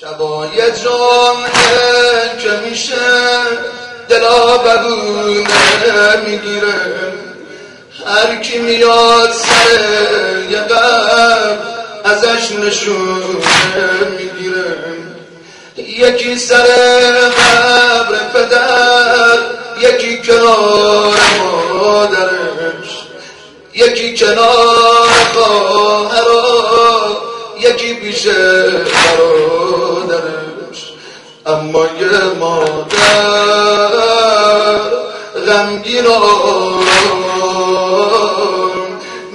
شبای جمعه که میشه دلا ببونه می‌گیره. هر کی میاد سر یه قبر ازش نشونه می‌گیره. یکی سر قبر پدر یکی کنار مادرش. یکی کنار خواهر یکی پیش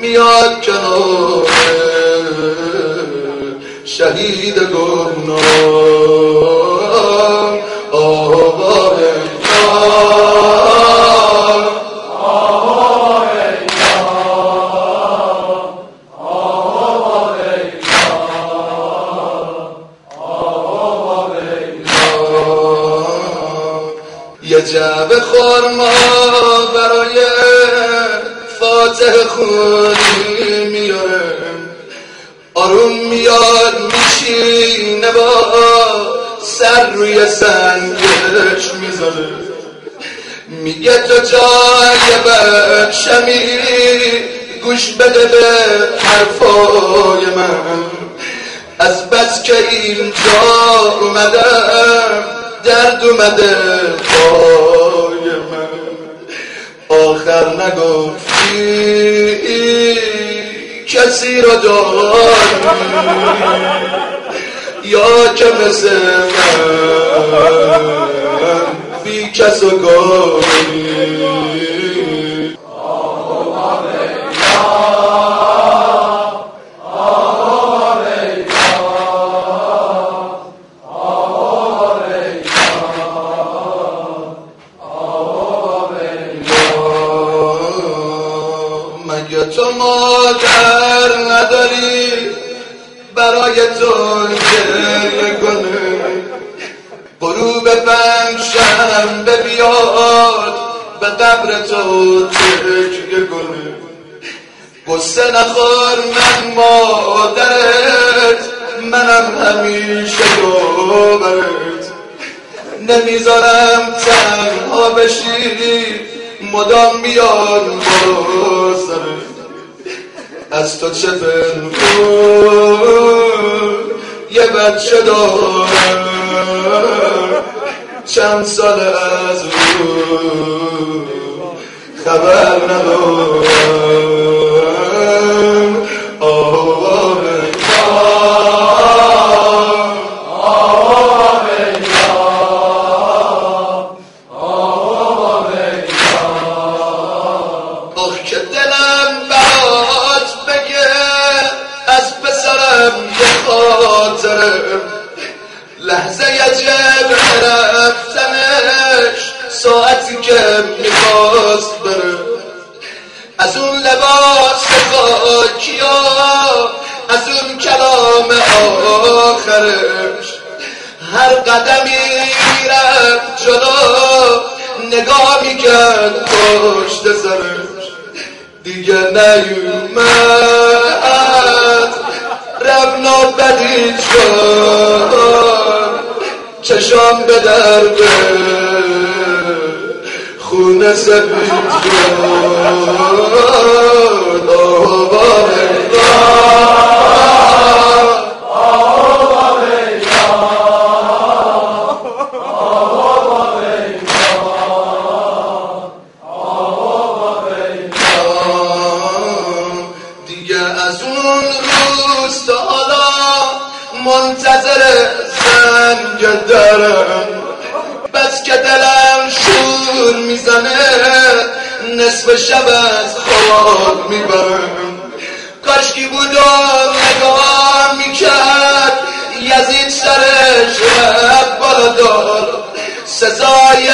میاد کنار شهید گمنام. یه جعبه خورما برای فاتح خونی میاره آروم میاد میشینه با سر روی سنگش می‌ذاره. میگه تو جای بخشمی گوش بده به حرفای من. از بس که اینجا اومدم درد اومده. پای من. آخر نگفتی کسی را داری؟ یا که مثل من. بی کس و گاری مگه تو مادر نداری برای تو گریه کنه غروب پنج شنبه بیاد به قبر تو تکیه کنه قصه نخور من مادرت منم همیشه دوبرت. نمی‌ذارم تنها بشی. مدام بیان با سرت از تو چه یه بچه دارم چند سال از او؟ خبر ندارم لحظه عجب رفتنش ساعتی که می‌خواست بره. از اون لباس خاکیا از اون کلام آخرش. هر قدمی می‌رفت جلو نگاه می‌کرد پشت سرش. دیگه نیومد. رفنا بدی شد چشام به درد خونه سفید شد آبار دارم. بس که دلم شور می‌زنه نصف شب از خواب می‌برم. کاشکی بود و نگاه می‌کرد یزید سرش رفت بالا سزای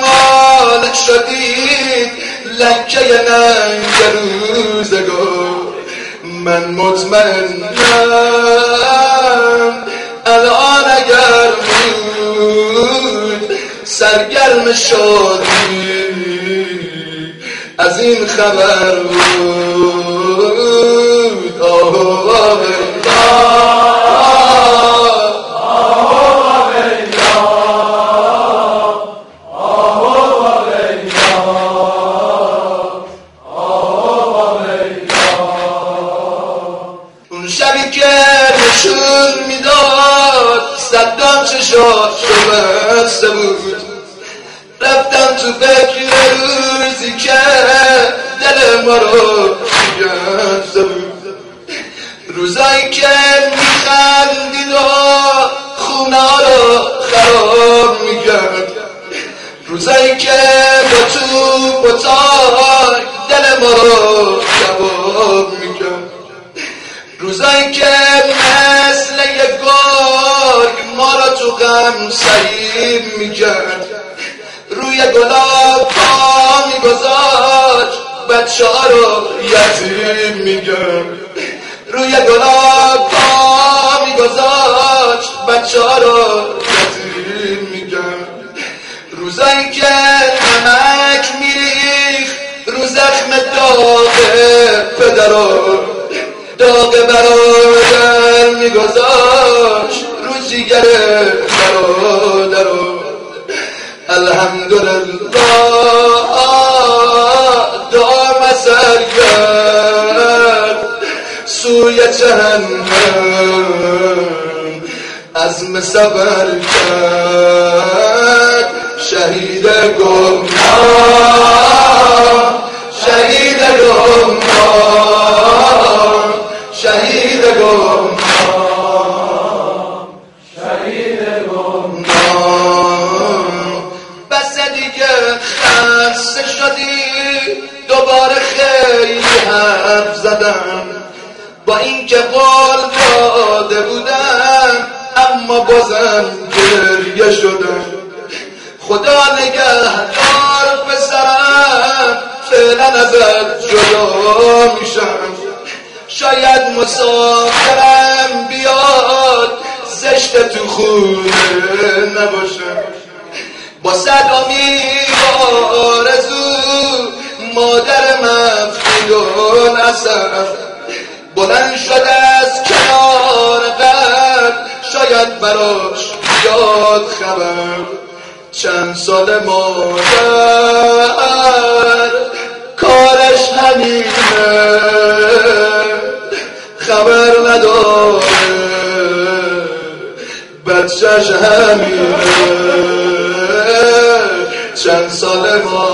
مال شدید لکه ننگ روزگار. من مطمئنم الان اگر سرگرم شدی. از این خبر بود. آه تو فکر روزی که دل ما رو روزایی که میخندید و خونه رو خراب می‌کرد. روزایی که با تو با دل ما رو کباب می‌کرد. روزایی که مثل یک گرگ ما را تو غم سعیم می‌کرد. روی گلاب پا میگذاشت. بچه ها رو یتیم می‌کرد روی گلاب پا میگذاشت. بچه ها رو یتیم می‌کرد روزایی که نمک میریخ رو زخم داغ پدرو داغ برادر میگذاشت. رو جیگر برادرو الحمدلله دام کرد سوی جهنم عزم صبر کرد شهید گمنام شهید گمنام شهید گمنام بازم گریه شدم خدا نگهدار پسرم فعلا ازت جدا میشم. شاید مسافرم بیاد زشت تو خونه نباشم. با صد امید آرزو مادر مفتون اصم بلند شد از کنار قبل شاید براش یاد خبر. چند سال مادر کارش همینه. خبر نداره. بچهش همینه. چند سال مادر